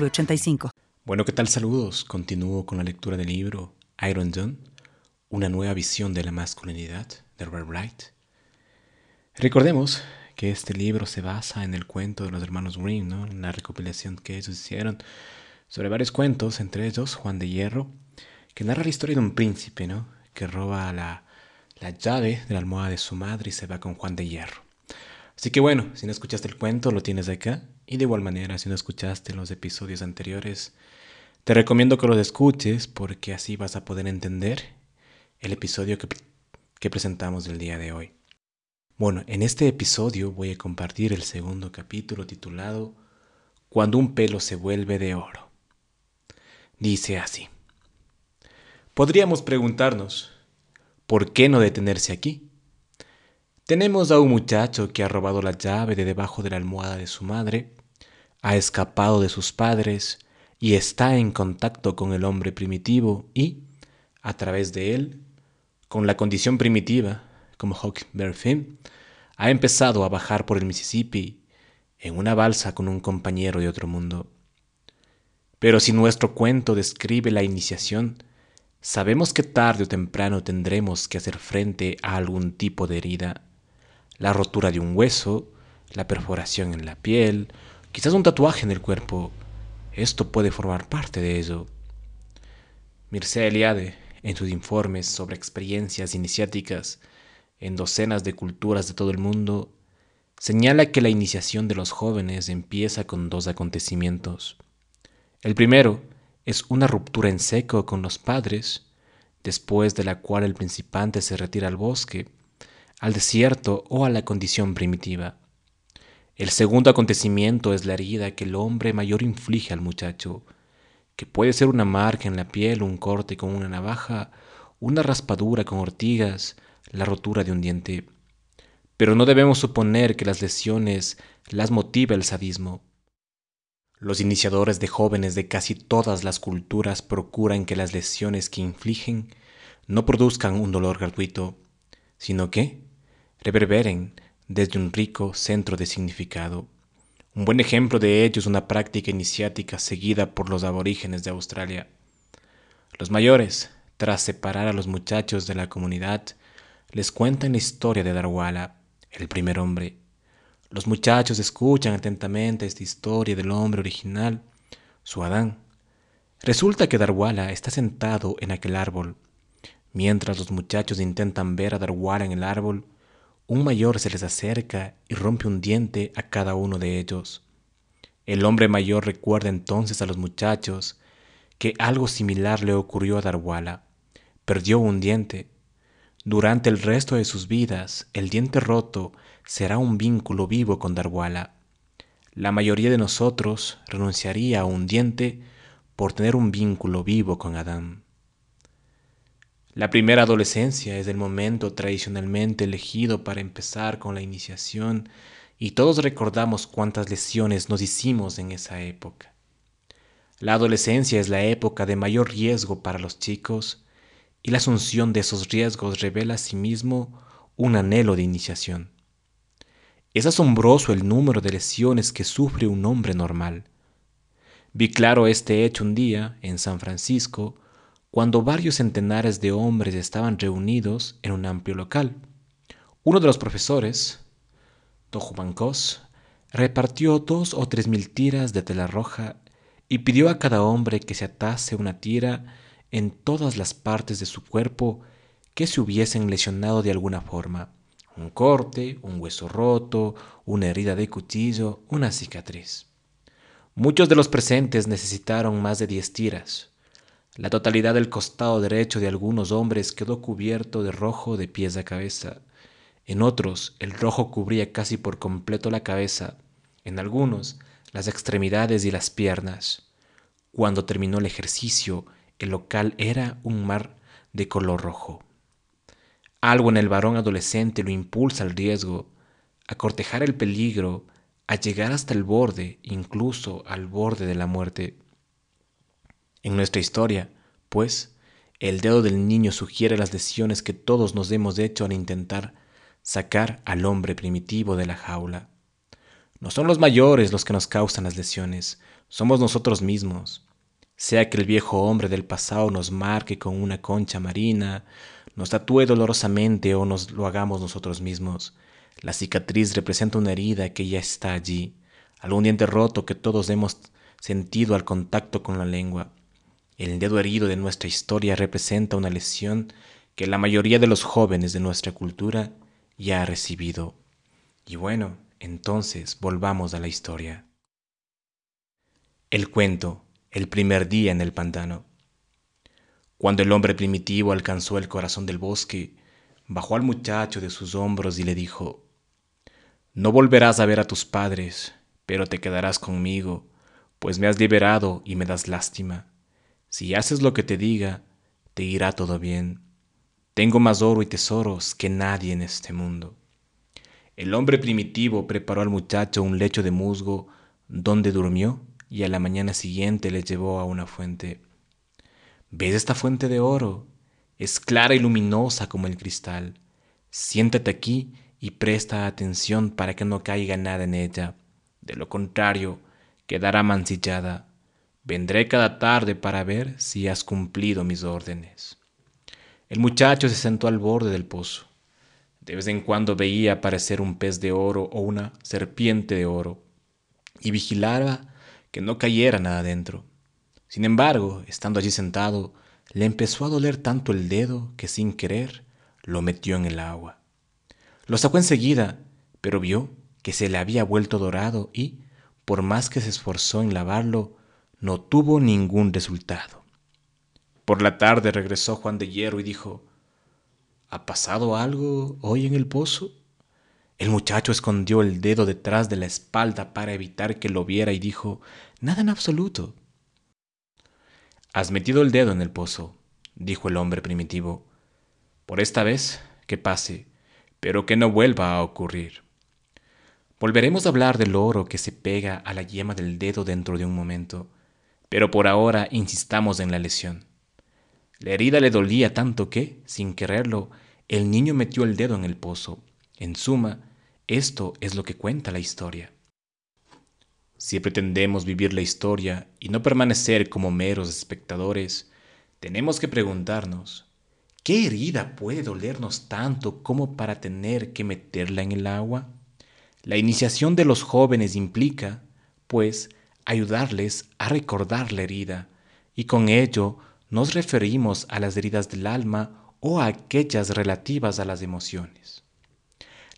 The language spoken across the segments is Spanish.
906985. Bueno, ¿qué tal? Saludos. Continúo con la lectura del libro Iron Dawn, una nueva visión de la masculinidad de Robert Wright. Recordemos que este libro se basa en el cuento de los hermanos Grimm, ¿no? En la recopilación que ellos hicieron sobre varios cuentos, entre ellos Juan de Hierro, que narra la historia de un príncipe, ¿no? Que roba la, la llave de la almohada de su madre y se va con Juan de Hierro. Así que bueno, si no escuchaste el cuento, lo tienes acá. Y de igual manera, si no escuchaste los episodios anteriores, te recomiendo que los escuches porque así vas a poder entender el episodio que, presentamos del día de hoy. Bueno, en este episodio voy a compartir el segundo capítulo titulado Cuando un pelo se vuelve de oro. Dice así. Podríamos preguntarnos, ¿por qué no detenerse aquí? Tenemos a un muchacho que ha robado la llave de debajo de la almohada de su madre, ha escapado de sus padres y está en contacto con el hombre primitivo y, a través de él, con la condición primitiva, como Huckleberry Finn, ha empezado a bajar por el Mississippi en una balsa con un compañero de otro mundo. Pero si nuestro cuento describe la iniciación, sabemos que tarde o temprano tendremos que hacer frente a algún tipo de herida la rotura de un hueso, la perforación en la piel, quizás un tatuaje en el cuerpo. Esto puede formar parte de ello. Mircea Eliade, en sus informes sobre experiencias iniciáticas en docenas de culturas de todo el mundo, señala que la iniciación de los jóvenes empieza con dos acontecimientos. El primero es una ruptura en seco con los padres, después de la cual el principante se retira al bosque al desierto o a la condición primitiva. El segundo acontecimiento es la herida que el hombre mayor inflige al muchacho, que puede ser una marca en la piel, un corte con una navaja, una raspadura con ortigas, la rotura de un diente. Pero no debemos suponer que las lesiones las motiva el sadismo. Los iniciadores de jóvenes de casi todas las culturas procuran que las lesiones que infligen no produzcan un dolor gratuito, sino que, reverberen desde un rico centro de significado. Un buen ejemplo de ello es una práctica iniciática seguida por los aborígenes de Australia. Los mayores, tras separar a los muchachos de la comunidad, les cuentan la historia de Darwala, el primer hombre. Los muchachos escuchan atentamente esta historia del hombre original, su Adán. Resulta que Darwala está sentado en aquel árbol. Mientras los muchachos intentan ver a Darwala en el árbol, un mayor se les acerca y rompe un diente a cada uno de ellos. El hombre mayor recuerda entonces a los muchachos que algo similar le ocurrió a Darwala. Perdió un diente. Durante el resto de sus vidas, el diente roto será un vínculo vivo con Darwala. La mayoría de nosotros renunciaría a un diente por tener un vínculo vivo con Adán. La primera adolescencia es el momento tradicionalmente elegido para empezar con la iniciación y todos recordamos cuántas lesiones nos hicimos en esa época. La adolescencia es la época de mayor riesgo para los chicos y la asunción de esos riesgos revela asimismo un anhelo de iniciación. Es asombroso el número de lesiones que sufre un hombre normal. Vi claro este hecho un día en San Francisco cuando varios centenares de hombres estaban reunidos en un amplio local. Uno de los profesores, Tojumancos, repartió dos o tres mil tiras de tela roja y pidió a cada hombre que se atase una tira en todas las partes de su cuerpo que se hubiesen lesionado de alguna forma. Un corte, un hueso roto, una herida de cuchillo, una cicatriz. Muchos de los presentes necesitaron más de diez tiras. La totalidad del costado derecho de algunos hombres quedó cubierto de rojo de pies a cabeza. En otros, el rojo cubría casi por completo la cabeza. En algunos, las extremidades y las piernas. Cuando terminó el ejercicio, el local era un mar de color rojo. Algo en el varón adolescente lo impulsa al riesgo, a cortejar el peligro, a llegar hasta el borde, incluso al borde de la muerte. En nuestra historia, pues, el dedo del niño sugiere las lesiones que todos nos hemos hecho al intentar sacar al hombre primitivo de la jaula. No son los mayores los que nos causan las lesiones, somos nosotros mismos. Sea que el viejo hombre del pasado nos marque con una concha marina, nos tatúe dolorosamente o nos lo hagamos nosotros mismos. La cicatriz representa una herida que ya está allí, algún diente roto que todos hemos sentido al contacto con la lengua. El dedo herido de nuestra historia representa una lesión que la mayoría de los jóvenes de nuestra cultura ya ha recibido. Y bueno, entonces volvamos a la historia. El cuento, el primer día en el pantano. Cuando el hombre primitivo alcanzó el corazón del bosque, bajó al muchacho de sus hombros y le dijo, No volverás a ver a tus padres, pero te quedarás conmigo, pues me has liberado y me das lástima. Si haces lo que te diga, te irá todo bien. Tengo más oro y tesoros que nadie en este mundo. El hombre primitivo preparó al muchacho un lecho de musgo donde durmió y a la mañana siguiente le llevó a una fuente. ¿Ves esta fuente de oro? Es clara y luminosa como el cristal. Siéntate aquí y presta atención para que no caiga nada en ella. De lo contrario, quedará mancillada. Vendré cada tarde para ver si has cumplido mis órdenes. El muchacho se sentó al borde del pozo. De vez en cuando veía aparecer un pez de oro o una serpiente de oro y vigilaba que no cayera nada dentro. Sin embargo, estando allí sentado, le empezó a doler tanto el dedo que sin querer lo metió en el agua. Lo sacó enseguida, pero vio que se le había vuelto dorado y, por más que se esforzó en lavarlo, no tuvo ningún resultado. Por la tarde regresó Juan de Hierro y dijo, ¿Ha pasado algo hoy en el pozo? El muchacho escondió el dedo detrás de la espalda para evitar que lo viera y dijo, Nada en absoluto. Has metido el dedo en el pozo, dijo el hombre primitivo. Por esta vez, que pase, pero que no vuelva a ocurrir. Volveremos a hablar del oro que se pega a la yema del dedo dentro de un momento, pero por ahora insistamos en la lesión. La herida le dolía tanto que, sin quererlo, el niño metió el dedo en el pozo. En suma, esto es lo que cuenta la historia. Si pretendemos vivir la historia y no permanecer como meros espectadores, tenemos que preguntarnos, ¿qué herida puede dolernos tanto como para tener que meterla en el agua? La iniciación de los jóvenes implica, pues, ayudarles a recordar la herida y con ello nos referimos a las heridas del alma o a aquellas relativas a las emociones.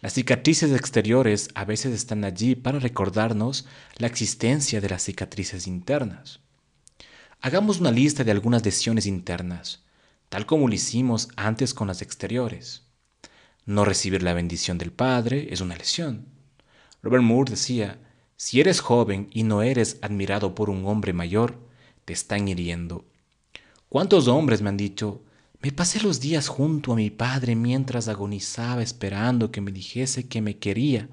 Las cicatrices exteriores a veces están allí para recordarnos la existencia de las cicatrices internas. Hagamos una lista de algunas lesiones internas, tal como lo hicimos antes con las exteriores. No recibir la bendición del Padre es una lesión. Robert Moore decía, si eres joven y no eres admirado por un hombre mayor, te están hiriendo ¿Cuántos hombres me han dicho, me pasé los días junto a mi padre mientras agonizaba esperando que me dijese que me quería?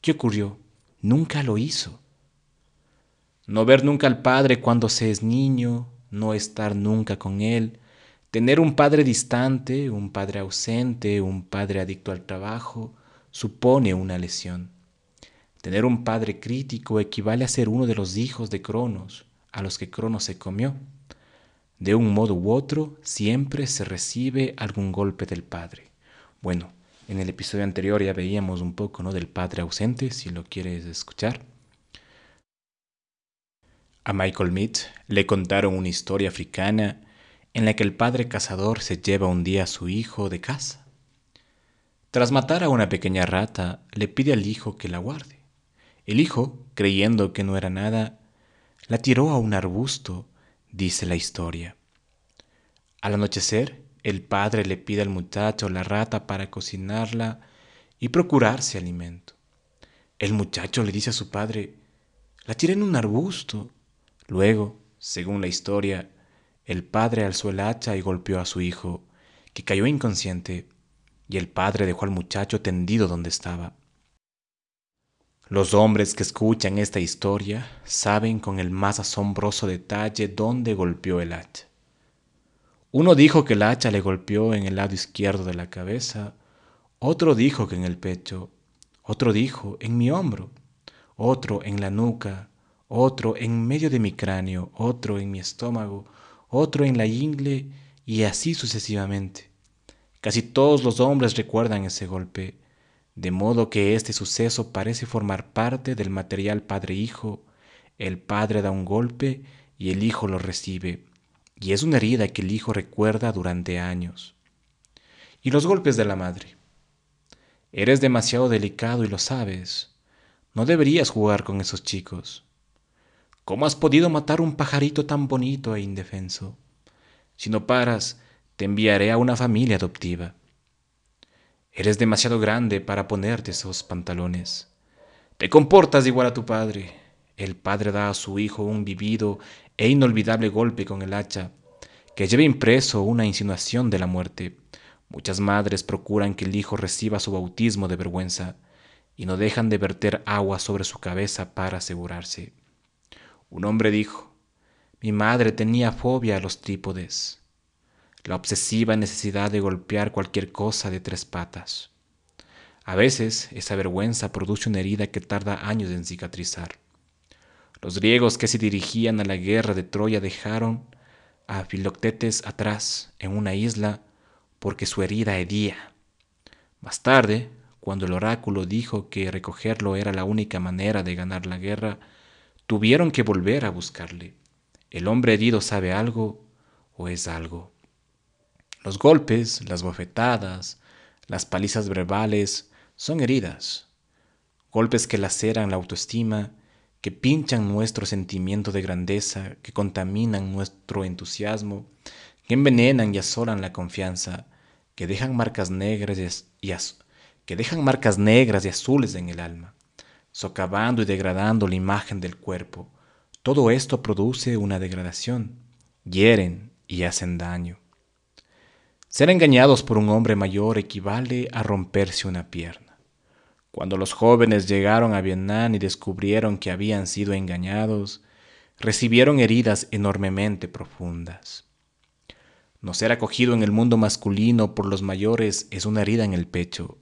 ¿Qué ocurrió? Nunca lo hizo. No ver nunca al padre cuando se es niño, no estar nunca con él, tener un padre distante, un padre ausente, un padre adicto al trabajo, supone una lesión. Tener un padre crítico equivale a ser uno de los hijos de Cronos, a los que Cronos se comió. De un modo u otro, siempre se recibe algún golpe del padre. Bueno, en el episodio anterior ya veíamos un poco ¿no? del padre ausente, si lo quieres escuchar. A Michael Mead le contaron una historia africana en la que el padre cazador se lleva un día a su hijo de casa. Tras matar a una pequeña rata, le pide al hijo que la guarde. El hijo, creyendo que no era nada, la tiró a un arbusto dice la historia. Al anochecer, el padre le pide al muchacho la rata para cocinarla y procurarse alimento. El muchacho le dice a su padre, la tiré en un arbusto. Luego, según la historia, el padre alzó el hacha y golpeó a su hijo, que cayó inconsciente, y el padre dejó al muchacho tendido donde estaba. Los hombres que escuchan esta historia saben con el más asombroso detalle dónde golpeó el hacha. Uno dijo que el hacha le golpeó en el lado izquierdo de la cabeza, otro dijo que en el pecho, otro dijo en mi hombro, otro en la nuca, otro en medio de mi cráneo, otro en mi estómago, otro en la ingle y así sucesivamente. Casi todos los hombres recuerdan ese golpe, de modo que este suceso parece formar parte del material padre-hijo. El padre da un golpe y el hijo lo recibe, y es una herida que el hijo recuerda durante años. Y los golpes de la madre. Eres demasiado delicado y lo sabes. No deberías jugar con esos chicos. ¿Cómo has podido matar un pajarito tan bonito e indefenso? Si no paras, te enviaré a una familia adoptiva. Eres demasiado grande para ponerte esos pantalones. Te comportas igual a tu padre. El padre da a su hijo un vivido e inolvidable golpe con el hacha, que lleva impreso una insinuación de la muerte. Muchas madres procuran que el hijo reciba su bautismo de vergüenza y no dejan de verter agua sobre su cabeza para asegurarse. Un hombre dijo, mi madre tenía fobia a los trípodes la obsesiva necesidad de golpear cualquier cosa de tres patas. A veces esa vergüenza produce una herida que tarda años en cicatrizar. Los griegos que se dirigían a la guerra de Troya dejaron a Filoctetes atrás en una isla porque su herida hería. Más tarde, cuando el oráculo dijo que recogerlo era la única manera de ganar la guerra, tuvieron que volver a buscarle. El hombre herido sabe algo o es algo. Los golpes, las bofetadas, las palizas verbales son heridas, golpes que laceran la autoestima, que pinchan nuestro sentimiento de grandeza, que contaminan nuestro entusiasmo, que envenenan y asolan la confianza, que dejan marcas negras y, que dejan marcas negras y azules en el alma, socavando y degradando la imagen del cuerpo. Todo esto produce una degradación, hieren y hacen daño. Ser engañados por un hombre mayor equivale a romperse una pierna. Cuando los jóvenes llegaron a Vietnam y descubrieron que habían sido engañados, recibieron heridas enormemente profundas. No ser acogido en el mundo masculino por los mayores es una herida en el pecho.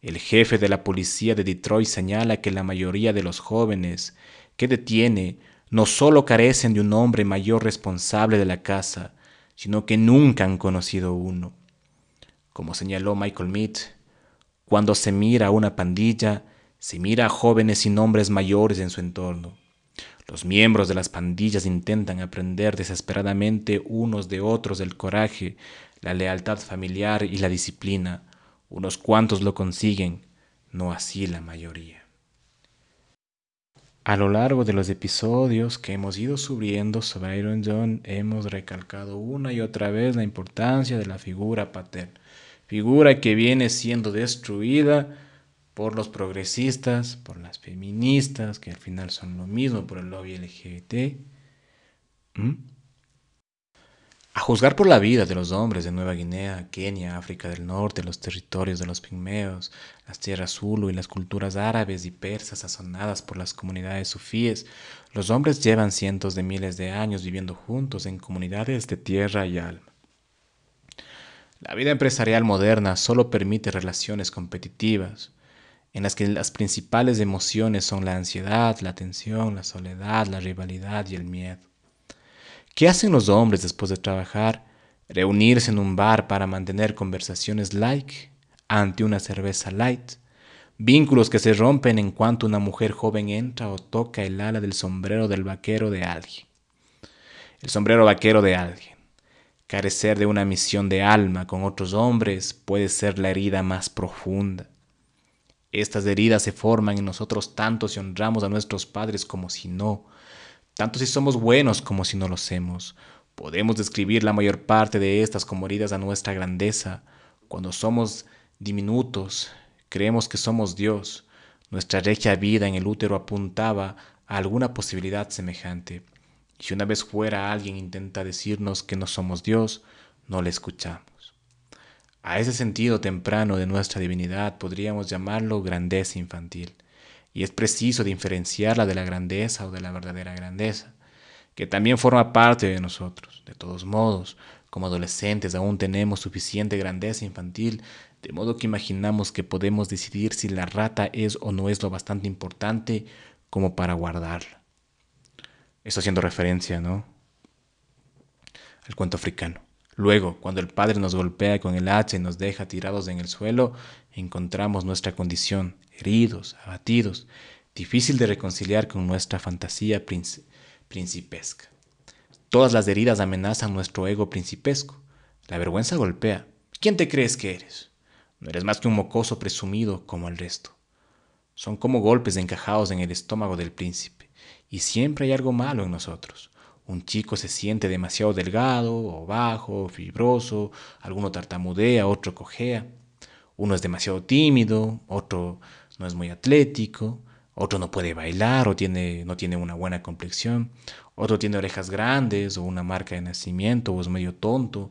El jefe de la policía de Detroit señala que la mayoría de los jóvenes que detiene no solo carecen de un hombre mayor responsable de la casa, sino que nunca han conocido uno. Como señaló Michael Mead, cuando se mira a una pandilla, se mira a jóvenes y hombres mayores en su entorno. Los miembros de las pandillas intentan aprender desesperadamente unos de otros el coraje, la lealtad familiar y la disciplina. Unos cuantos lo consiguen, no así la mayoría. A lo largo de los episodios que hemos ido subiendo sobre Iron John, hemos recalcado una y otra vez la importancia de la figura paterna, figura que viene siendo destruida por los progresistas, por las feministas, que al final son lo mismo, por el lobby LGBT. A juzgar por la vida de los hombres de Nueva Guinea, Kenia, África del Norte, los territorios de los pigmeos, las tierras Zulu y las culturas árabes y persas sazonadas por las comunidades sufíes, los hombres llevan cientos de miles de años viviendo juntos en comunidades de tierra y alma. La vida empresarial moderna solo permite relaciones competitivas, en las que las principales emociones son la ansiedad, la tensión, la soledad, la rivalidad y el miedo. ¿Qué hacen los hombres después de trabajar? Reunirse en un bar para mantener conversaciones like ante una cerveza light. Vínculos que se rompen en cuanto una mujer joven entra o toca el ala del sombrero del vaquero de alguien. El sombrero vaquero de alguien. Carecer de una misión de alma con otros hombres puede ser la herida más profunda. Estas heridas se forman en nosotros tanto si honramos a nuestros padres como si no, tanto si somos buenos como si no lo somos. Podemos describir la mayor parte de estas como heridas a nuestra grandeza. Cuando somos diminutos, creemos que somos Dios. Nuestra regia vida en el útero apuntaba a alguna posibilidad semejante. Y si una vez fuera alguien intenta decirnos que no somos Dios, no le escuchamos. A ese sentido temprano de nuestra divinidad podríamos llamarlo grandeza infantil. Y es preciso diferenciarla de la grandeza o de la verdadera grandeza, que también forma parte de nosotros. De todos modos, como adolescentes aún tenemos suficiente grandeza infantil, de modo que imaginamos que podemos decidir si la rata es o no es lo bastante importante como para guardarla. Esto haciendo referencia, ¿no? Al cuento africano. Luego, cuando el Padre nos golpea con el hacha y nos deja tirados en el suelo, encontramos nuestra condición, heridos, abatidos, difícil de reconciliar con nuestra fantasía principesca. Todas las heridas amenazan nuestro ego principesco. La vergüenza golpea. ¿Quién te crees que eres? No eres más que un mocoso presumido como el resto. Son como golpes encajados en el estómago del príncipe, y siempre hay algo malo en nosotros. Un chico se siente demasiado delgado o bajo, fibroso, alguno tartamudea, otro cojea. Uno es demasiado tímido, otro no es muy atlético, otro no puede bailar o tiene, no tiene una buena complexión, otro tiene orejas grandes o una marca de nacimiento o es medio tonto,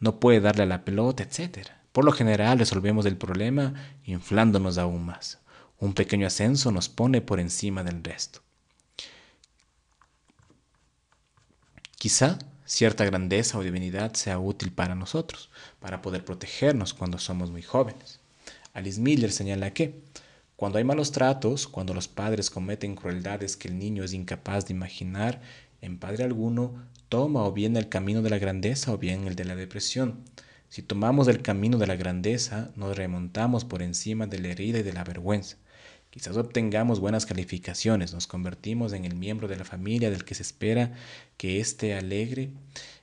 no puede darle a la pelota, etc. Por lo general resolvemos el problema inflándonos aún más. Un pequeño ascenso nos pone por encima del resto. Quizá cierta grandeza o divinidad sea útil para nosotros, para poder protegernos cuando somos muy jóvenes. Alice Miller señala que cuando hay malos tratos, cuando los padres cometen crueldades que el niño es incapaz de imaginar, en padre alguno toma o bien el camino de la grandeza o bien el de la depresión. Si tomamos el camino de la grandeza, nos remontamos por encima de la herida y de la vergüenza. Quizás obtengamos buenas calificaciones, nos convertimos en el miembro de la familia del que se espera que esté alegre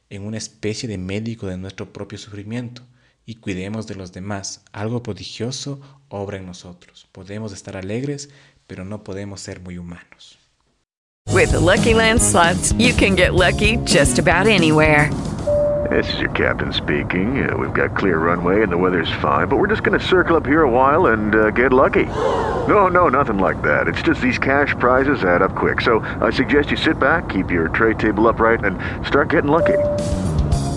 en una especie de médico de nuestro propio sufrimiento y cuidemos de los demás. Algo prodigioso obra en nosotros. Podemos estar alegres, pero no podemos ser muy humanos. With the Lucky Land slots, you can get lucky just about anywhere. This is your captain speaking. Uh, we've got clear runway and the weather's fine, but we're just going to circle up here a while and uh, get lucky. No, no, nothing like that. It's just these cash prizes add up quick. So I suggest you sit back, keep your tray table upright, and start getting lucky.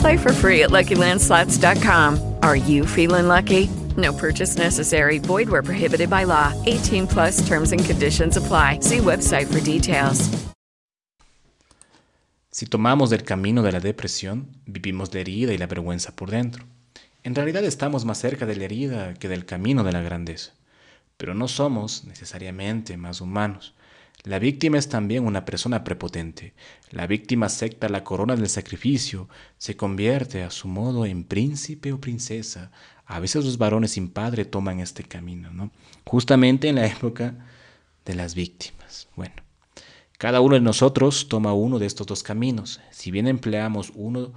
Play for free at LuckyLandSlots.com. Are you feeling lucky? No purchase necessary. Void where prohibited by law. 18 plus terms and conditions apply. See website for details. Si tomamos el camino de la depresión, vivimos la herida y la vergüenza por dentro. En realidad estamos más cerca de la herida que del camino de la grandeza, pero no somos necesariamente más humanos. La víctima es también una persona prepotente. La víctima acepta la corona del sacrificio, se convierte a su modo en príncipe o princesa. A veces los varones sin padre toman este camino, ¿no? Justamente en la época de las víctimas. Bueno, cada uno de nosotros toma uno de estos dos caminos. Si bien empleamos uno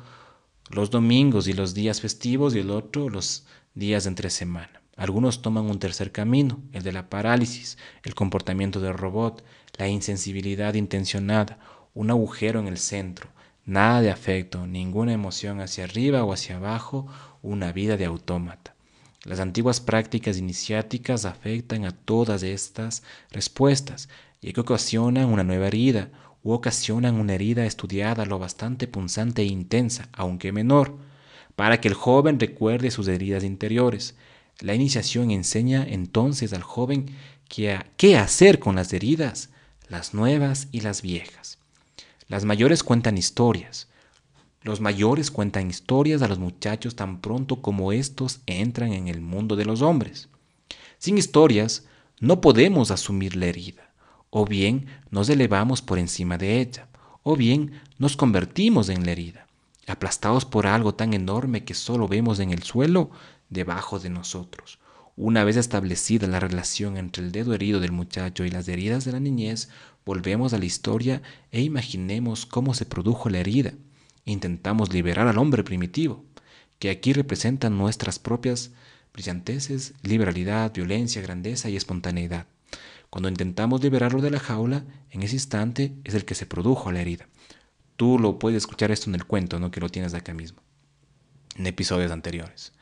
los domingos y los días festivos y el otro los días entre semana. Algunos toman un tercer camino, el de la parálisis, el comportamiento del robot, la insensibilidad intencionada, un agujero en el centro, nada de afecto, ninguna emoción hacia arriba o hacia abajo, una vida de autómata. Las antiguas prácticas iniciáticas afectan a todas estas respuestas y que ocasionan una nueva herida u ocasionan una herida estudiada lo bastante punzante e intensa, aunque menor, para que el joven recuerde sus heridas interiores. La iniciación enseña entonces al joven qué hacer con las heridas, las nuevas y las viejas. Las mayores cuentan historias. Los mayores cuentan historias a los muchachos tan pronto como estos entran en el mundo de los hombres. Sin historias, no podemos asumir la herida o bien nos elevamos por encima de ella, o bien nos convertimos en la herida, aplastados por algo tan enorme que solo vemos en el suelo debajo de nosotros. Una vez establecida la relación entre el dedo herido del muchacho y las heridas de la niñez, volvemos a la historia e imaginemos cómo se produjo la herida. Intentamos liberar al hombre primitivo, que aquí representa nuestras propias brillanteces, liberalidad, violencia, grandeza y espontaneidad. Cuando intentamos liberarlo de la jaula, en ese instante es el que se produjo la herida. Tú lo puedes escuchar esto en el cuento, no que lo tienes acá mismo, en episodios anteriores.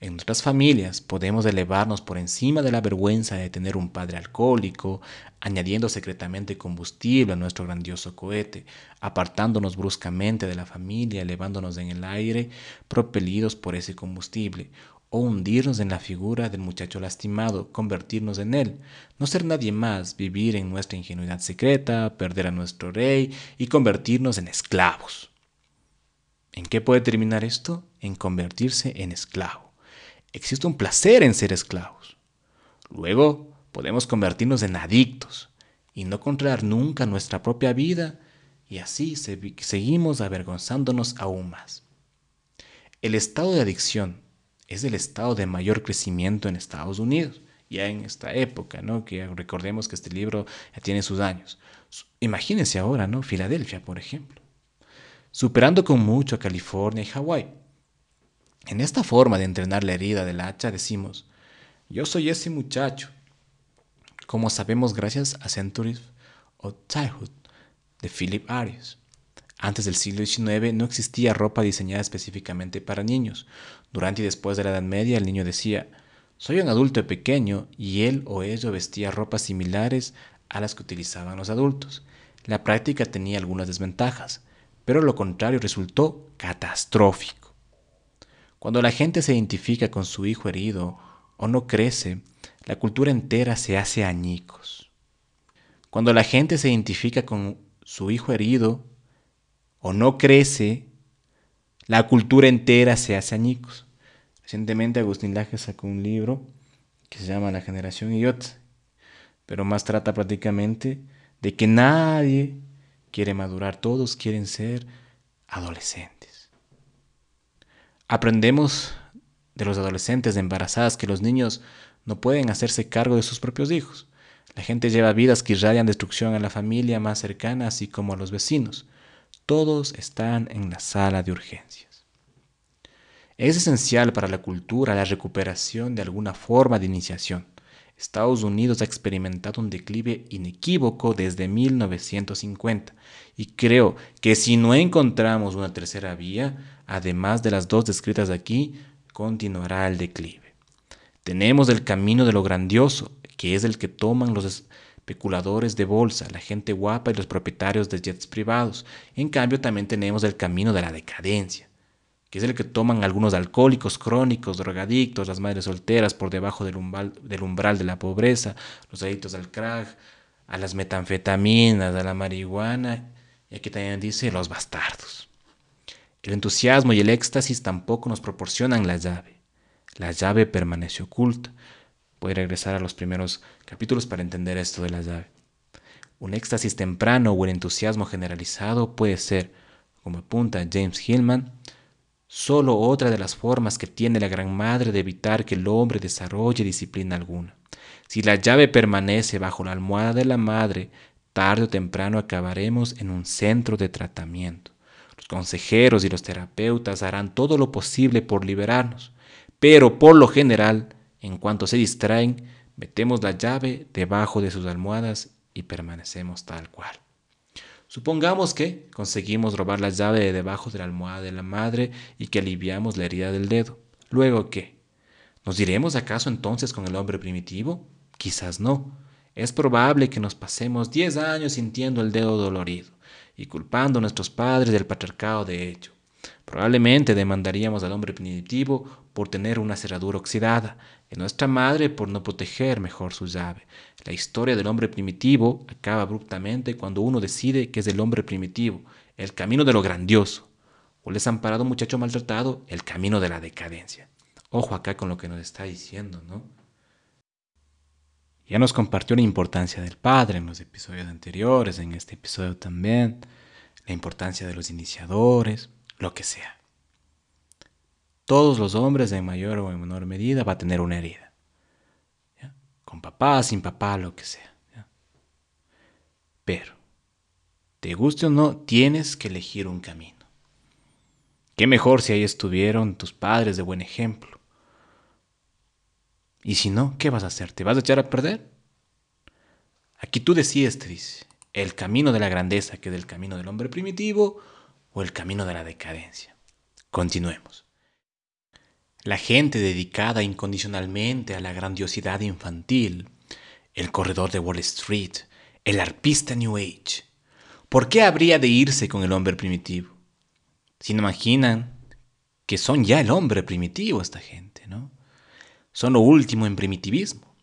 En nuestras familias podemos elevarnos por encima de la vergüenza de tener un padre alcohólico, añadiendo secretamente combustible a nuestro grandioso cohete, apartándonos bruscamente de la familia, elevándonos en el aire, propelidos por ese combustible, o hundirnos en la figura del muchacho lastimado, convertirnos en él, no ser nadie más, vivir en nuestra ingenuidad secreta, perder a nuestro rey y convertirnos en esclavos. ¿En qué puede terminar esto? En convertirse en esclavo existe un placer en ser esclavos. Luego podemos convertirnos en adictos y no controlar nunca nuestra propia vida y así seguimos avergonzándonos aún más. El estado de adicción es el estado de mayor crecimiento en Estados Unidos, ya en esta época, ¿no? Que recordemos que este libro ya tiene sus años. Imagínense ahora, ¿no? Filadelfia, por ejemplo. Superando con mucho a California y Hawái. En esta forma de entrenar la herida del hacha decimos, yo soy ese muchacho, como sabemos gracias a Centuries of Childhood de Philip Arias. Antes del siglo XIX no existía ropa diseñada específicamente para niños. Durante y después de la Edad Media el niño decía, soy un adulto pequeño y él o ella vestía ropas similares a las que utilizaban los adultos. La práctica tenía algunas desventajas, pero lo contrario resultó catastrófico. Cuando la gente se identifica con su hijo herido o no crece, la cultura entera se hace añicos. Cuando la gente se identifica con su hijo herido o no crece, la cultura entera se hace añicos. Recientemente Agustín Laje sacó un libro que se llama La generación idiota, pero más trata prácticamente de que nadie quiere madurar, todos quieren ser adolescentes. Aprendemos de los adolescentes embarazadas que los niños no pueden hacerse cargo de sus propios hijos. La gente lleva vidas que irradian destrucción a la familia más cercana, así como a los vecinos. Todos están en la sala de urgencias. Es esencial para la cultura la recuperación de alguna forma de iniciación. Estados Unidos ha experimentado un declive inequívoco desde 1950 y creo que si no encontramos una tercera vía, además de las dos descritas aquí, continuará el declive. Tenemos el camino de lo grandioso, que es el que toman los especuladores de bolsa, la gente guapa y los propietarios de jets privados. En cambio, también tenemos el camino de la decadencia, que es el que toman algunos alcohólicos crónicos, drogadictos, las madres solteras por debajo del umbral, de la pobreza, los adictos al crack, a las metanfetaminas, a la marihuana, y aquí también dice los bastardos. El entusiasmo y el éxtasis tampoco nos proporcionan la llave. La llave permanece oculta. Voy a regresar a los primeros capítulos para entender esto de la llave. Un éxtasis temprano o el entusiasmo generalizado puede ser, como apunta James Hillman, solo otra de las formas que tiene la Gran Madre de evitar que el hombre desarrolle disciplina alguna. Si la llave permanece bajo la almohada de la Madre, tarde o temprano acabaremos en un centro de tratamiento. Consejeros y los terapeutas harán todo lo posible por liberarnos, pero por lo general, en cuanto se distraen, metemos la llave debajo de sus almohadas y permanecemos tal cual. Supongamos que conseguimos robar la llave de debajo de la almohada de la madre y que aliviamos la herida del dedo. Luego, ¿qué? ¿Nos iremos acaso entonces con el hombre primitivo? Quizás no. Es probable que nos pasemos diez años sintiendo el dedo dolorido y culpando a nuestros padres del patriarcado de hecho. Probablemente demandaríamos al hombre primitivo por tener una cerradura oxidada, y nuestra madre por no proteger mejor su llave. La historia del hombre primitivo acaba abruptamente cuando uno decide que es el hombre primitivo, el camino de lo grandioso, o desamparado muchacho maltratado, el camino de la decadencia. Ojo acá con lo que nos está diciendo, ¿no? Ya nos compartió la importancia del padre en los episodios anteriores, en este episodio también, la importancia de los iniciadores, lo que sea. Todos los hombres en mayor o en menor medida va a tener una herida. Con papá, sin papá, lo que sea. Pero, te guste o no, tienes que elegir un camino. Qué mejor si ahí estuvieron tus padres de buen ejemplo y si no, ¿qué vas a hacer? ¿Te vas a echar a perder? Aquí tú decides, te el camino de la grandeza, que es el camino del hombre primitivo, o el camino de la decadencia. Continuemos. la gente dedicada incondicionalmente a la grandiosidad infantil, el corredor de Wall Street, el arpista New Age. ¿Por qué habría de irse con el hombre primitivo? Si no imaginan que son ya el hombre primitivo esta gente. Son lo último en primitivismo.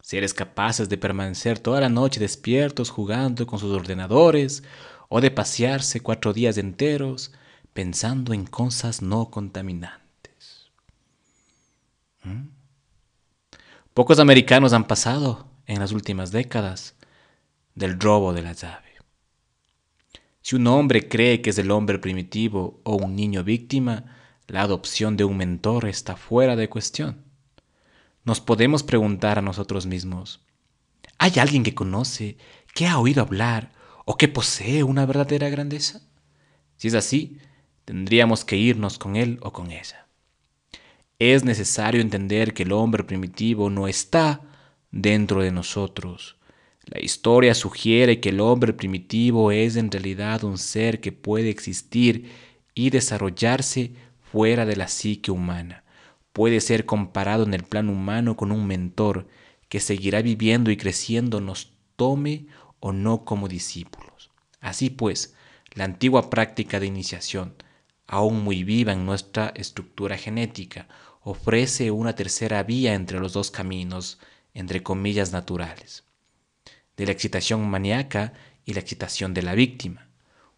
Seres capaces de permanecer toda la noche despiertos jugando con sus ordenadores o de pasearse cuatro días enteros pensando en cosas no contaminantes. ¿Mm? Pocos americanos han pasado en las últimas décadas del robo de la llave. Si un hombre cree que es el hombre primitivo o un niño víctima, la adopción de un mentor está fuera de cuestión. Nos podemos preguntar a nosotros mismos, ¿hay alguien que conoce, que ha oído hablar o que posee una verdadera grandeza? Si es así, tendríamos que irnos con él o con ella. Es necesario entender que el hombre primitivo no está dentro de nosotros. La historia sugiere que el hombre primitivo es en realidad un ser que puede existir y desarrollarse fuera de la psique humana. Puede ser comparado en el plano humano con un mentor que seguirá viviendo y creciendo nos tome o no como discípulos. Así pues, la antigua práctica de iniciación, aún muy viva en nuestra estructura genética, ofrece una tercera vía entre los dos caminos entre comillas, naturales, de la excitación maníaca y la excitación de la víctima.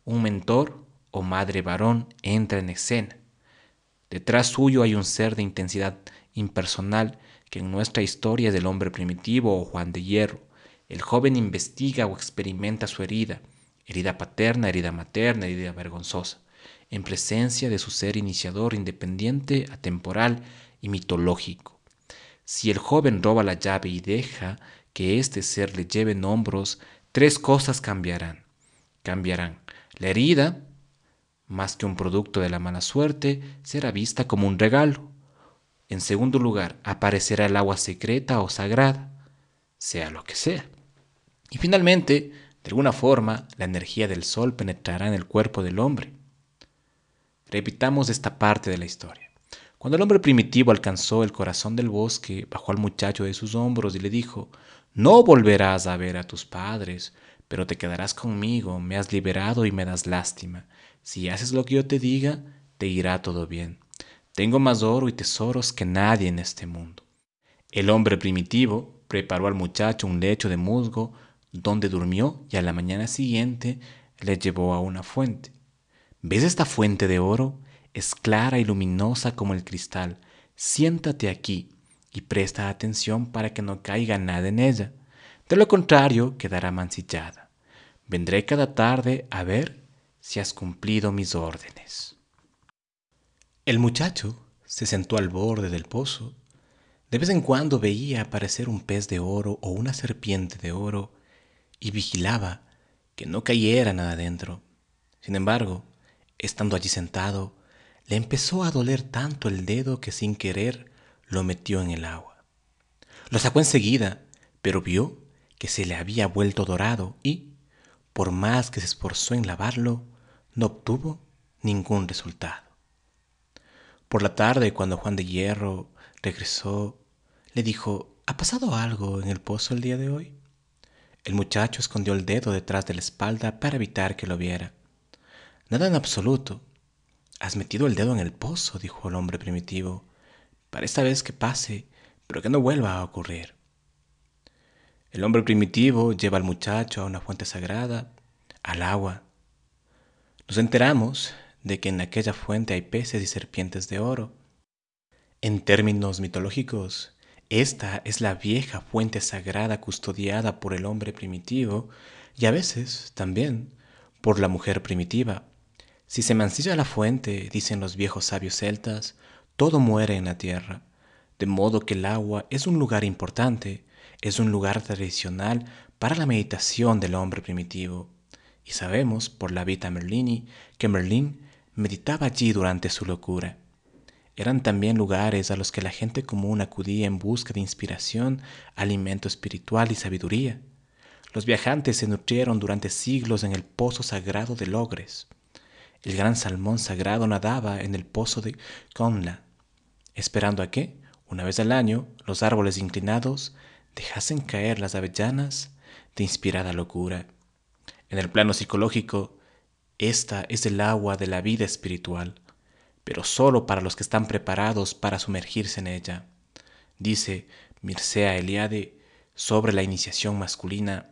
Un mentor o madre varón entra en escena. Detrás suyo hay un ser de intensidad impersonal que en nuestra historia es el hombre primitivo o Juan de Hierro. El joven investiga o experimenta su herida, herida paterna, herida materna, herida vergonzosa, en presencia de su ser iniciador independiente, atemporal y mitológico. Si el joven roba la llave y deja que este ser le lleve en hombros, tres cosas cambiarán. Cambiarán. La herida, más que un producto de la mala suerte, será vista como un regalo. En segundo lugar, aparecerá el agua secreta o sagrada, sea lo que sea. Y finalmente, de alguna forma, la energía del sol penetrará en el cuerpo del hombre. Repitamos esta parte de la historia. Cuando el hombre primitivo alcanzó el corazón del bosque, bajó al muchacho de sus hombros y le dijo, No volverás a ver a tus padres, pero te quedarás conmigo, me has liberado y me das lástima. Si haces lo que yo te diga, te irá todo bien. Tengo más oro y tesoros que nadie en este mundo. El hombre primitivo preparó al muchacho un lecho de musgo donde durmió y a la mañana siguiente le llevó a una fuente. ¿Ves esta fuente de oro? es clara y luminosa como el cristal. Siéntate aquí y presta atención para que no caiga nada en ella. De lo contrario, quedará mancillada. Vendré cada tarde a ver si has cumplido mis órdenes. El muchacho se sentó al borde del pozo. De vez en cuando veía aparecer un pez de oro o una serpiente de oro y vigilaba que no cayera nada dentro. Sin embargo, estando allí sentado, le empezó a doler tanto el dedo que sin querer lo metió en el agua. Lo sacó enseguida, pero vio que se le había vuelto dorado y, por más que se esforzó en lavarlo, no obtuvo ningún resultado. Por la tarde, cuando Juan de Hierro regresó, le dijo, ¿ha pasado algo en el pozo el día de hoy? El muchacho escondió el dedo detrás de la espalda para evitar que lo viera. Nada en absoluto, Has metido el dedo en el pozo, dijo el hombre primitivo, para esta vez que pase, pero que no vuelva a ocurrir. El hombre primitivo lleva al muchacho a una fuente sagrada, al agua. Nos enteramos de que en aquella fuente hay peces y serpientes de oro. En términos mitológicos, esta es la vieja fuente sagrada custodiada por el hombre primitivo y a veces también por la mujer primitiva. Si se mancilla la fuente, dicen los viejos sabios celtas, todo muere en la tierra, de modo que el agua es un lugar importante, es un lugar tradicional para la meditación del hombre primitivo. Y sabemos, por la Vita Merlini, que Merlín meditaba allí durante su locura. Eran también lugares a los que la gente común acudía en busca de inspiración, alimento espiritual y sabiduría. Los viajantes se nutrieron durante siglos en el pozo sagrado de Logres. El gran salmón sagrado nadaba en el pozo de Conla. esperando a que, una vez al año, los árboles inclinados dejasen caer las avellanas de inspirada locura. En el plano psicológico, esta es el agua de la vida espiritual, pero solo para los que están preparados para sumergirse en ella. Dice Mircea Eliade sobre la iniciación masculina,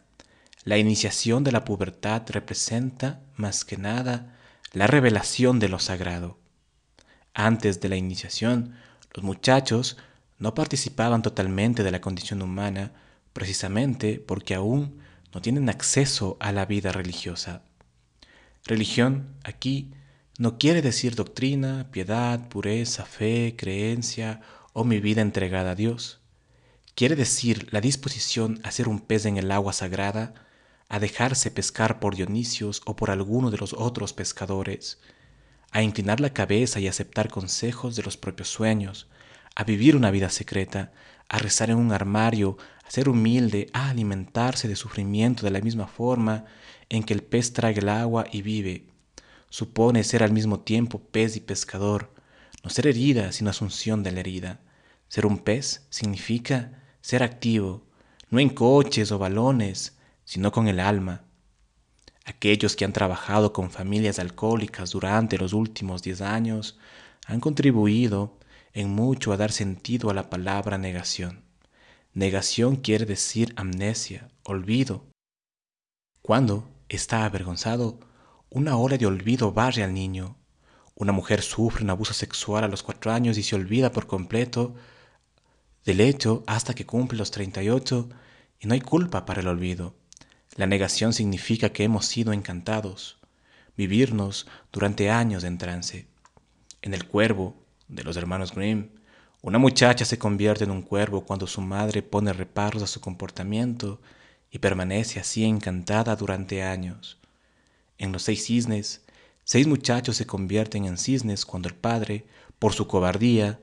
la iniciación de la pubertad representa, más que nada, la revelación de lo sagrado. Antes de la iniciación, los muchachos no participaban totalmente de la condición humana precisamente porque aún no tienen acceso a la vida religiosa. Religión aquí no quiere decir doctrina, piedad, pureza, fe, creencia o mi vida entregada a Dios. Quiere decir la disposición a ser un pez en el agua sagrada, a dejarse pescar por Dionisios o por alguno de los otros pescadores, a inclinar la cabeza y aceptar consejos de los propios sueños, a vivir una vida secreta, a rezar en un armario, ser humilde, a alimentarse de sufrimiento de la misma forma en que el pez traga el agua y vive. Supone ser al mismo tiempo pez y pescador, no ser herida, sino asunción de la herida. Ser un pez significa ser activo, no en coches o balones, sino con el alma. Aquellos que han trabajado con familias alcohólicas durante los últimos diez años han contribuido en mucho a dar sentido a la palabra negación. Negación quiere decir amnesia, olvido. Cuando está avergonzado, una ola de olvido barre al niño. Una mujer sufre un abuso sexual a los cuatro años y se olvida por completo del hecho hasta que cumple los 38 y no hay culpa para el olvido. La negación significa que hemos sido encantados, vivirnos durante años en trance. En el cuervo, de los hermanos Grimm, una muchacha se convierte en un cuervo cuando su madre pone reparos a su comportamiento y permanece así encantada durante años. En los seis cisnes, seis muchachos se convierten en cisnes cuando el padre, por su cobardía,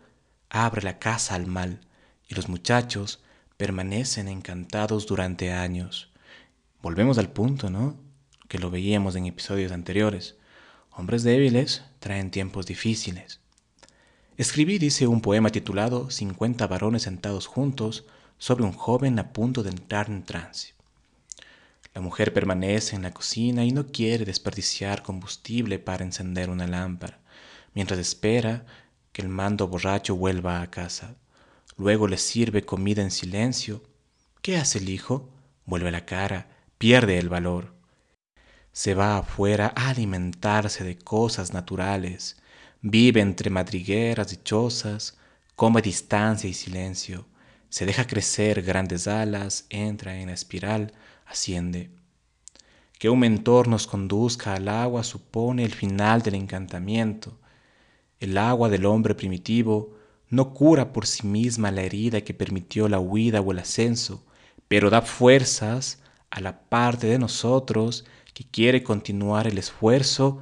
abre la casa al mal y los muchachos permanecen encantados durante años. Volvemos al punto, ¿no? Que lo veíamos en episodios anteriores. Hombres débiles traen tiempos difíciles. Escribí, dice, un poema titulado 50 varones sentados juntos sobre un joven a punto de entrar en trance. La mujer permanece en la cocina y no quiere desperdiciar combustible para encender una lámpara, mientras espera que el mando borracho vuelva a casa. Luego le sirve comida en silencio. ¿Qué hace el hijo? Vuelve la cara, pierde el valor. Se va afuera a alimentarse de cosas naturales, Vive entre madrigueras dichosas, come distancia y silencio, se deja crecer grandes alas, entra en la espiral, asciende. Que un mentor nos conduzca al agua supone el final del encantamiento. El agua del hombre primitivo no cura por sí misma la herida que permitió la huida o el ascenso, pero da fuerzas a la parte de nosotros que quiere continuar el esfuerzo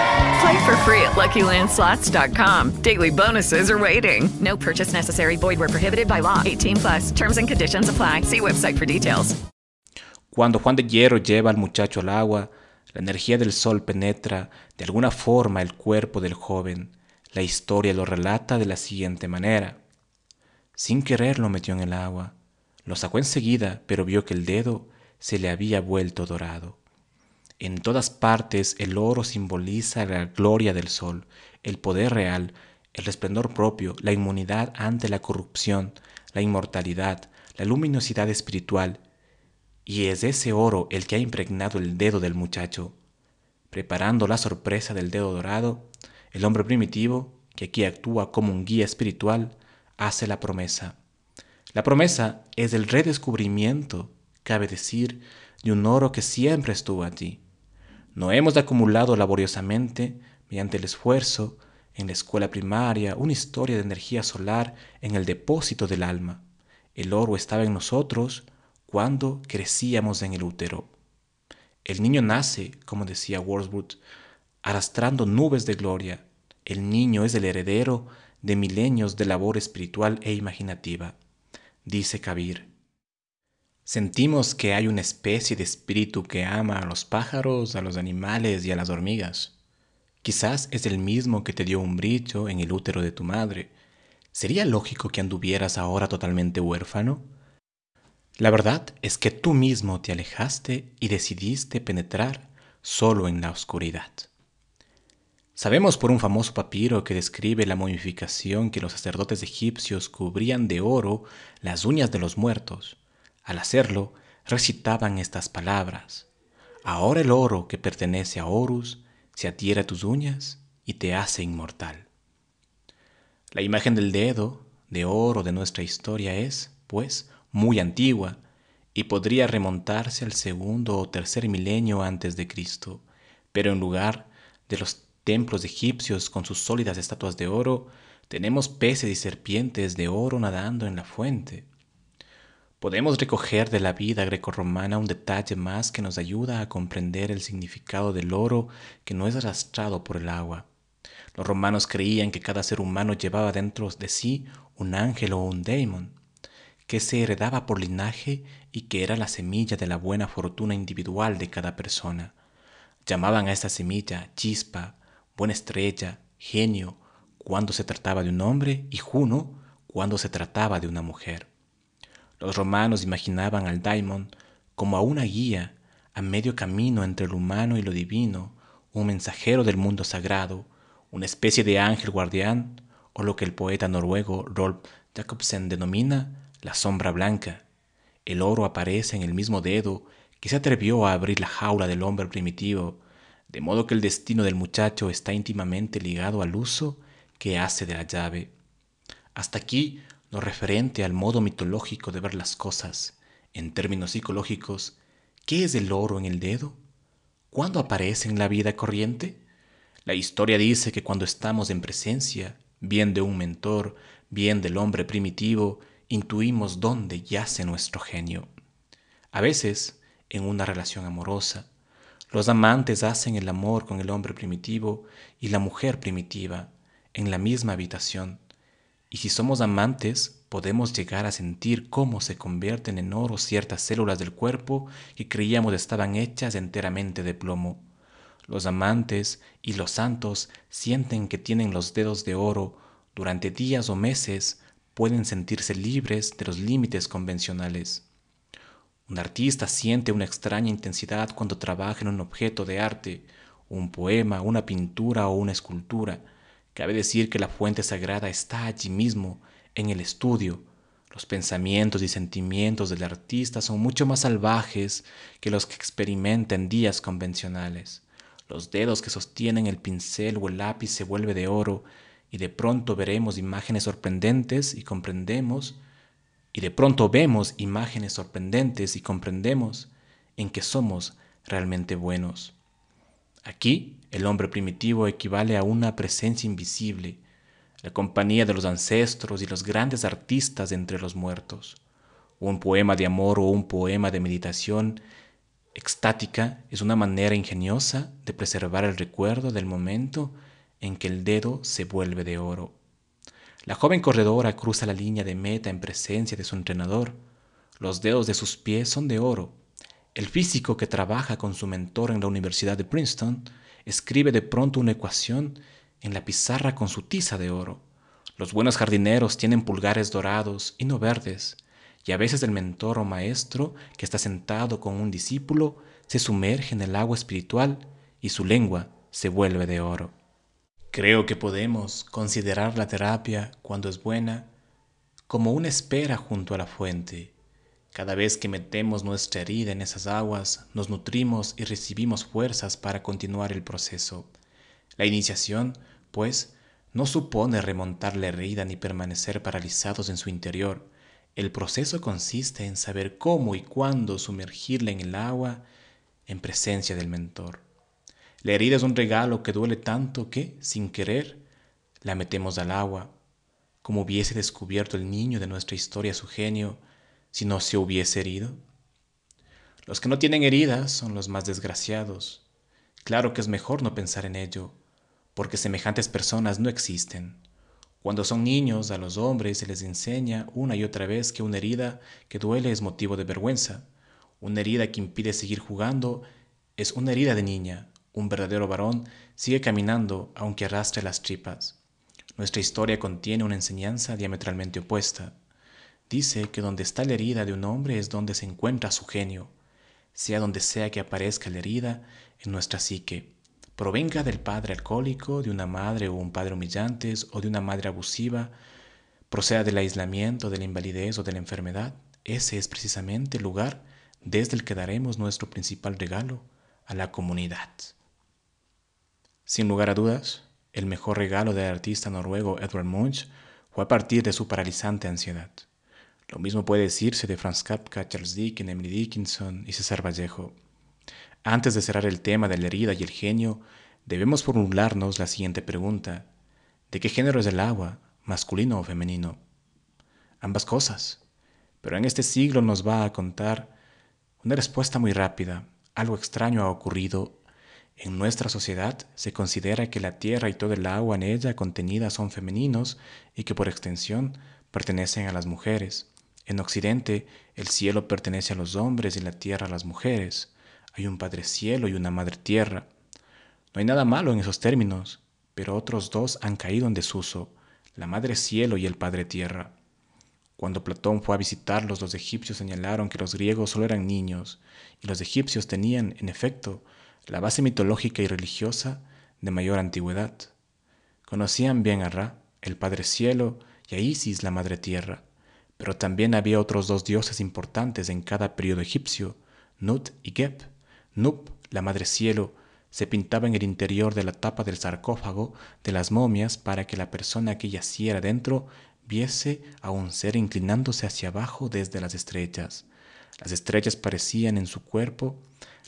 Play for free at LuckyLandSlots.com. Daily bonuses are waiting. No purchase necessary. Void where prohibited by law. 18 plus. Terms and conditions apply. See website for details. Cuando Juan de Hierro lleva al muchacho al agua, la energía del sol penetra de alguna forma el cuerpo del joven. La historia lo relata de la siguiente manera. Sin querer lo metió en el agua. Lo sacó enseguida, pero vio que el dedo se le había vuelto dorado. En todas partes el oro simboliza la gloria del sol, el poder real, el resplendor propio, la inmunidad ante la corrupción, la inmortalidad, la luminosidad espiritual. Y es ese oro el que ha impregnado el dedo del muchacho. Preparando la sorpresa del dedo dorado, el hombre primitivo, que aquí actúa como un guía espiritual, hace la promesa. La promesa es el redescubrimiento, cabe decir, de un oro que siempre estuvo allí no hemos acumulado laboriosamente, mediante el esfuerzo, en la escuela primaria, una historia de energía solar en el depósito del alma. El oro estaba en nosotros cuando crecíamos en el útero. El niño nace, como decía Wordsworth, arrastrando nubes de gloria. El niño es el heredero de milenios de labor espiritual e imaginativa, dice Kabir. Sentimos que hay una especie de espíritu que ama a los pájaros, a los animales y a las hormigas. Quizás es el mismo que te dio un brillo en el útero de tu madre. ¿Sería lógico que anduvieras ahora totalmente huérfano? La verdad es que tú mismo te alejaste y decidiste penetrar solo en la oscuridad. Sabemos por un famoso papiro que describe la momificación que los sacerdotes egipcios cubrían de oro las uñas de los muertos. Al hacerlo, recitaban estas palabras. Ahora el oro que pertenece a Horus se adhiere a tus uñas y te hace inmortal. La imagen del dedo de oro de nuestra historia es, pues, muy antigua y podría remontarse al segundo o tercer milenio antes de Cristo, pero en lugar de los templos egipcios con sus sólidas estatuas de oro, tenemos peces y serpientes de oro nadando en la fuente. Podemos recoger de la vida grecorromana un detalle más que nos ayuda a comprender el significado del oro que no es arrastrado por el agua. Los romanos creían que cada ser humano llevaba dentro de sí un ángel o un daemon, que se heredaba por linaje y que era la semilla de la buena fortuna individual de cada persona. Llamaban a esta semilla chispa, buena estrella, genio, cuando se trataba de un hombre, y Juno, cuando se trataba de una mujer. Los romanos imaginaban al daimon como a una guía a medio camino entre lo humano y lo divino, un mensajero del mundo sagrado, una especie de ángel guardián, o lo que el poeta noruego Rolf Jacobsen denomina la sombra blanca. El oro aparece en el mismo dedo que se atrevió a abrir la jaula del hombre primitivo, de modo que el destino del muchacho está íntimamente ligado al uso que hace de la llave. Hasta aquí lo referente al modo mitológico de ver las cosas. En términos psicológicos, ¿qué es el oro en el dedo? ¿Cuándo aparece en la vida corriente? La historia dice que cuando estamos en presencia, bien de un mentor, bien del hombre primitivo, intuimos dónde yace nuestro genio. A veces, en una relación amorosa, los amantes hacen el amor con el hombre primitivo y la mujer primitiva en la misma habitación y si somos amantes, podemos llegar a sentir cómo se convierten en oro ciertas células del cuerpo que creíamos estaban hechas enteramente de plomo. Los amantes y los santos sienten que tienen los dedos de oro durante días o meses, pueden sentirse libres de los límites convencionales. Un artista siente una extraña intensidad cuando trabaja en un objeto de arte, un poema, una pintura o una escultura. Cabe decir que la fuente sagrada está allí mismo, en el estudio. Los pensamientos y sentimientos del artista son mucho más salvajes que los que experimenta en días convencionales. Los dedos que sostienen el pincel o el lápiz se vuelve de oro y de pronto veremos imágenes sorprendentes y comprendemos, y de pronto vemos imágenes sorprendentes y comprendemos en que somos realmente buenos. Aquí el hombre primitivo equivale a una presencia invisible, la compañía de los ancestros y los grandes artistas entre los muertos. Un poema de amor o un poema de meditación extática es una manera ingeniosa de preservar el recuerdo del momento en que el dedo se vuelve de oro. La joven corredora cruza la línea de meta en presencia de su entrenador. Los dedos de sus pies son de oro. El físico que trabaja con su mentor en la Universidad de Princeton escribe de pronto una ecuación en la pizarra con su tiza de oro. Los buenos jardineros tienen pulgares dorados y no verdes, y a veces el mentor o maestro que está sentado con un discípulo se sumerge en el agua espiritual y su lengua se vuelve de oro. Creo que podemos considerar la terapia, cuando es buena, como una espera junto a la fuente. Cada vez que metemos nuestra herida en esas aguas, nos nutrimos y recibimos fuerzas para continuar el proceso. La iniciación, pues, no supone remontar la herida ni permanecer paralizados en su interior. El proceso consiste en saber cómo y cuándo sumergirla en el agua en presencia del mentor. La herida es un regalo que duele tanto que, sin querer, la metemos al agua, como hubiese descubierto el niño de nuestra historia su genio si no se hubiese herido. Los que no tienen heridas son los más desgraciados. Claro que es mejor no pensar en ello, porque semejantes personas no existen. Cuando son niños, a los hombres se les enseña una y otra vez que una herida que duele es motivo de vergüenza. Una herida que impide seguir jugando es una herida de niña. Un verdadero varón sigue caminando aunque arrastre las tripas. Nuestra historia contiene una enseñanza diametralmente opuesta. Dice que donde está la herida de un hombre es donde se encuentra su genio, sea donde sea que aparezca la herida en nuestra psique provenga del padre alcohólico, de una madre o un padre humillantes o de una madre abusiva, proceda del aislamiento, de la invalidez o de la enfermedad, ese es precisamente el lugar desde el que daremos nuestro principal regalo a la comunidad. Sin lugar a dudas, el mejor regalo del artista noruego Edvard Munch fue a partir de su paralizante ansiedad. Lo mismo puede decirse de Franz Kafka, Charles Dickens, Emily Dickinson y César Vallejo. Antes de cerrar el tema de la herida y el genio, debemos formularnos la siguiente pregunta. ¿De qué género es el agua, masculino o femenino? Ambas cosas. Pero en este siglo nos va a contar una respuesta muy rápida. Algo extraño ha ocurrido. En nuestra sociedad se considera que la tierra y todo el agua en ella contenida son femeninos y que por extensión pertenecen a las mujeres. En Occidente, el cielo pertenece a los hombres y la tierra a las mujeres. Hay un Padre Cielo y una Madre Tierra. No hay nada malo en esos términos, pero otros dos han caído en desuso, la Madre Cielo y el Padre Tierra. Cuando Platón fue a visitarlos, los egipcios señalaron que los griegos solo eran niños, y los egipcios tenían, en efecto, la base mitológica y religiosa de mayor antigüedad. Conocían bien a Ra, el Padre Cielo, y a Isis, la Madre Tierra, pero también había otros dos dioses importantes en cada periodo egipcio, Nut y Geb, Nup, la Madre Cielo, se pintaba en el interior de la tapa del sarcófago de las momias para que la persona que yaciera dentro viese a un ser inclinándose hacia abajo desde las estrellas. Las estrellas parecían en su cuerpo,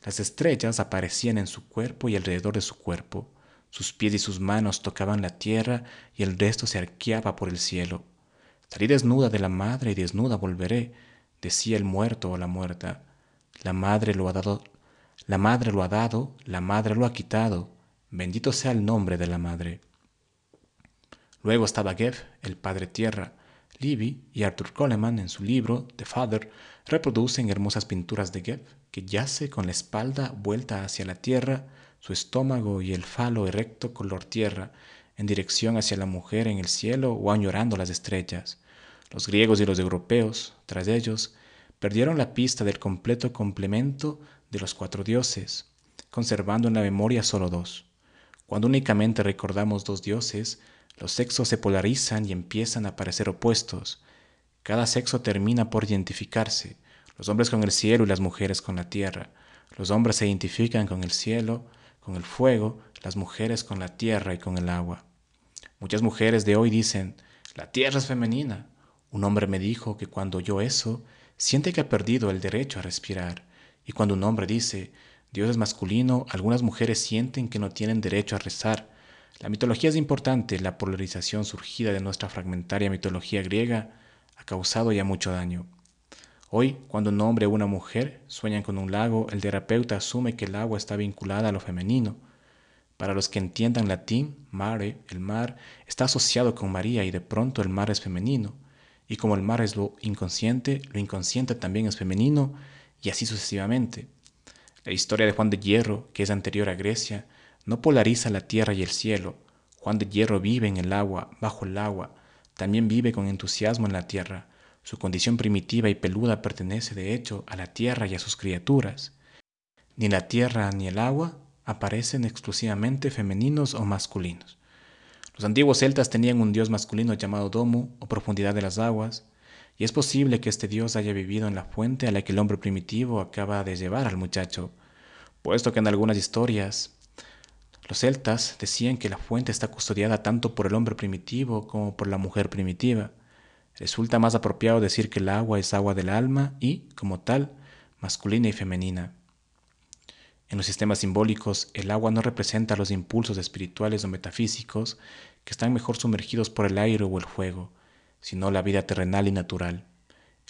las estrellas aparecían en su cuerpo y alrededor de su cuerpo. Sus pies y sus manos tocaban la tierra y el resto se arqueaba por el cielo. Salí desnuda de la madre y desnuda volveré, decía el muerto o la muerta. La madre lo ha dado la madre lo ha dado, la madre lo ha quitado, bendito sea el nombre de la madre. Luego estaba Geb, el padre tierra. Livy y Arthur Coleman en su libro The Father reproducen hermosas pinturas de Geb, que yace con la espalda vuelta hacia la tierra, su estómago y el falo erecto color tierra, en dirección hacia la mujer en el cielo o añorando las estrellas. Los griegos y los europeos, tras ellos, perdieron la pista del completo complemento de los cuatro dioses, conservando en la memoria solo dos. Cuando únicamente recordamos dos dioses, los sexos se polarizan y empiezan a parecer opuestos. Cada sexo termina por identificarse, los hombres con el cielo y las mujeres con la tierra. Los hombres se identifican con el cielo, con el fuego, las mujeres con la tierra y con el agua. Muchas mujeres de hoy dicen, la tierra es femenina. Un hombre me dijo que cuando oyó eso, siente que ha perdido el derecho a respirar y cuando un hombre dice, Dios es masculino, algunas mujeres sienten que no tienen derecho a rezar. La mitología es importante, la polarización surgida de nuestra fragmentaria mitología griega ha causado ya mucho daño. Hoy, cuando un hombre o una mujer sueñan con un lago, el terapeuta asume que el agua está vinculada a lo femenino. Para los que entiendan latín, mare, el mar, está asociado con María y de pronto el mar es femenino. Y como el mar es lo inconsciente, lo inconsciente también es femenino y así sucesivamente. La historia de Juan de Hierro, que es anterior a Grecia, no polariza la tierra y el cielo. Juan de Hierro vive en el agua, bajo el agua, también vive con entusiasmo en la tierra. Su condición primitiva y peluda pertenece de hecho a la tierra y a sus criaturas. Ni la tierra ni el agua aparecen exclusivamente femeninos o masculinos. Los antiguos celtas tenían un dios masculino llamado Domu o profundidad de las aguas, y es posible que este dios haya vivido en la fuente a la que el hombre primitivo acaba de llevar al muchacho, puesto que en algunas historias los celtas decían que la fuente está custodiada tanto por el hombre primitivo como por la mujer primitiva. Resulta más apropiado decir que el agua es agua del alma y, como tal, masculina y femenina. En los sistemas simbólicos, el agua no representa los impulsos espirituales o metafísicos que están mejor sumergidos por el aire o el fuego, sino la vida terrenal y natural.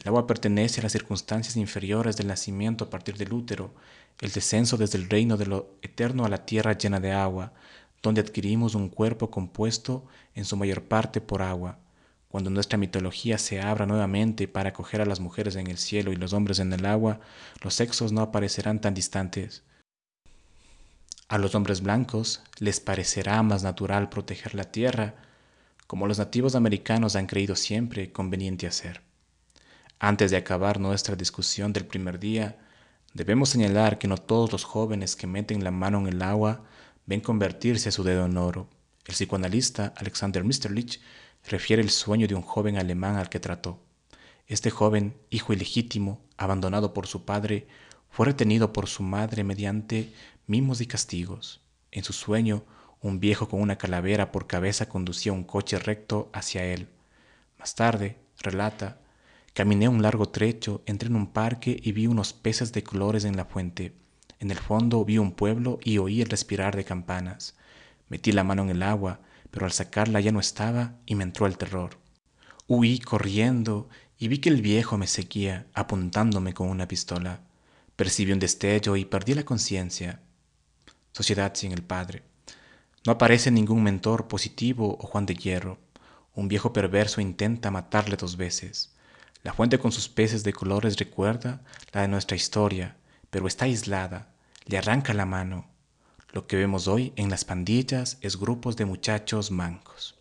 El agua pertenece a las circunstancias inferiores del nacimiento a partir del útero, el descenso desde el reino de lo eterno a la tierra llena de agua, donde adquirimos un cuerpo compuesto en su mayor parte por agua. Cuando nuestra mitología se abra nuevamente para acoger a las mujeres en el cielo y los hombres en el agua, los sexos no aparecerán tan distantes. A los hombres blancos les parecerá más natural proteger la tierra, como los nativos americanos han creído siempre conveniente hacer. Antes de acabar nuestra discusión del primer día, debemos señalar que no todos los jóvenes que meten la mano en el agua ven convertirse su dedo en oro. El psicoanalista Alexander Misterlich refiere el sueño de un joven alemán al que trató. Este joven, hijo ilegítimo, abandonado por su padre, fue retenido por su madre mediante mimos y castigos. En su sueño, un viejo con una calavera por cabeza conducía un coche recto hacia él. Más tarde, relata, Caminé un largo trecho, entré en un parque y vi unos peces de colores en la fuente. En el fondo vi un pueblo y oí el respirar de campanas. Metí la mano en el agua, pero al sacarla ya no estaba y me entró el terror. Huí corriendo y vi que el viejo me seguía, apuntándome con una pistola. Percibí un destello y perdí la conciencia. Sociedad sin el padre. No aparece ningún mentor positivo o Juan de Hierro. Un viejo perverso intenta matarle dos veces. La fuente con sus peces de colores recuerda la de nuestra historia, pero está aislada, le arranca la mano. Lo que vemos hoy en las pandillas es grupos de muchachos mancos.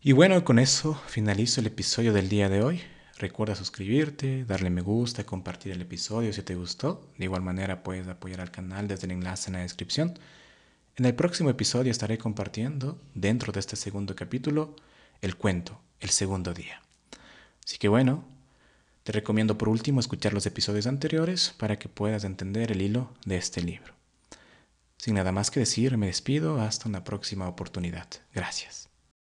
Y bueno, con eso finalizo el episodio del día de hoy. Recuerda suscribirte, darle me gusta, compartir el episodio si te gustó. De igual manera puedes apoyar al canal desde el enlace en la descripción. En el próximo episodio estaré compartiendo, dentro de este segundo capítulo, el cuento, el segundo día. Así que bueno, te recomiendo por último escuchar los episodios anteriores para que puedas entender el hilo de este libro. Sin nada más que decir, me despido hasta una próxima oportunidad. Gracias.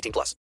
18 plus.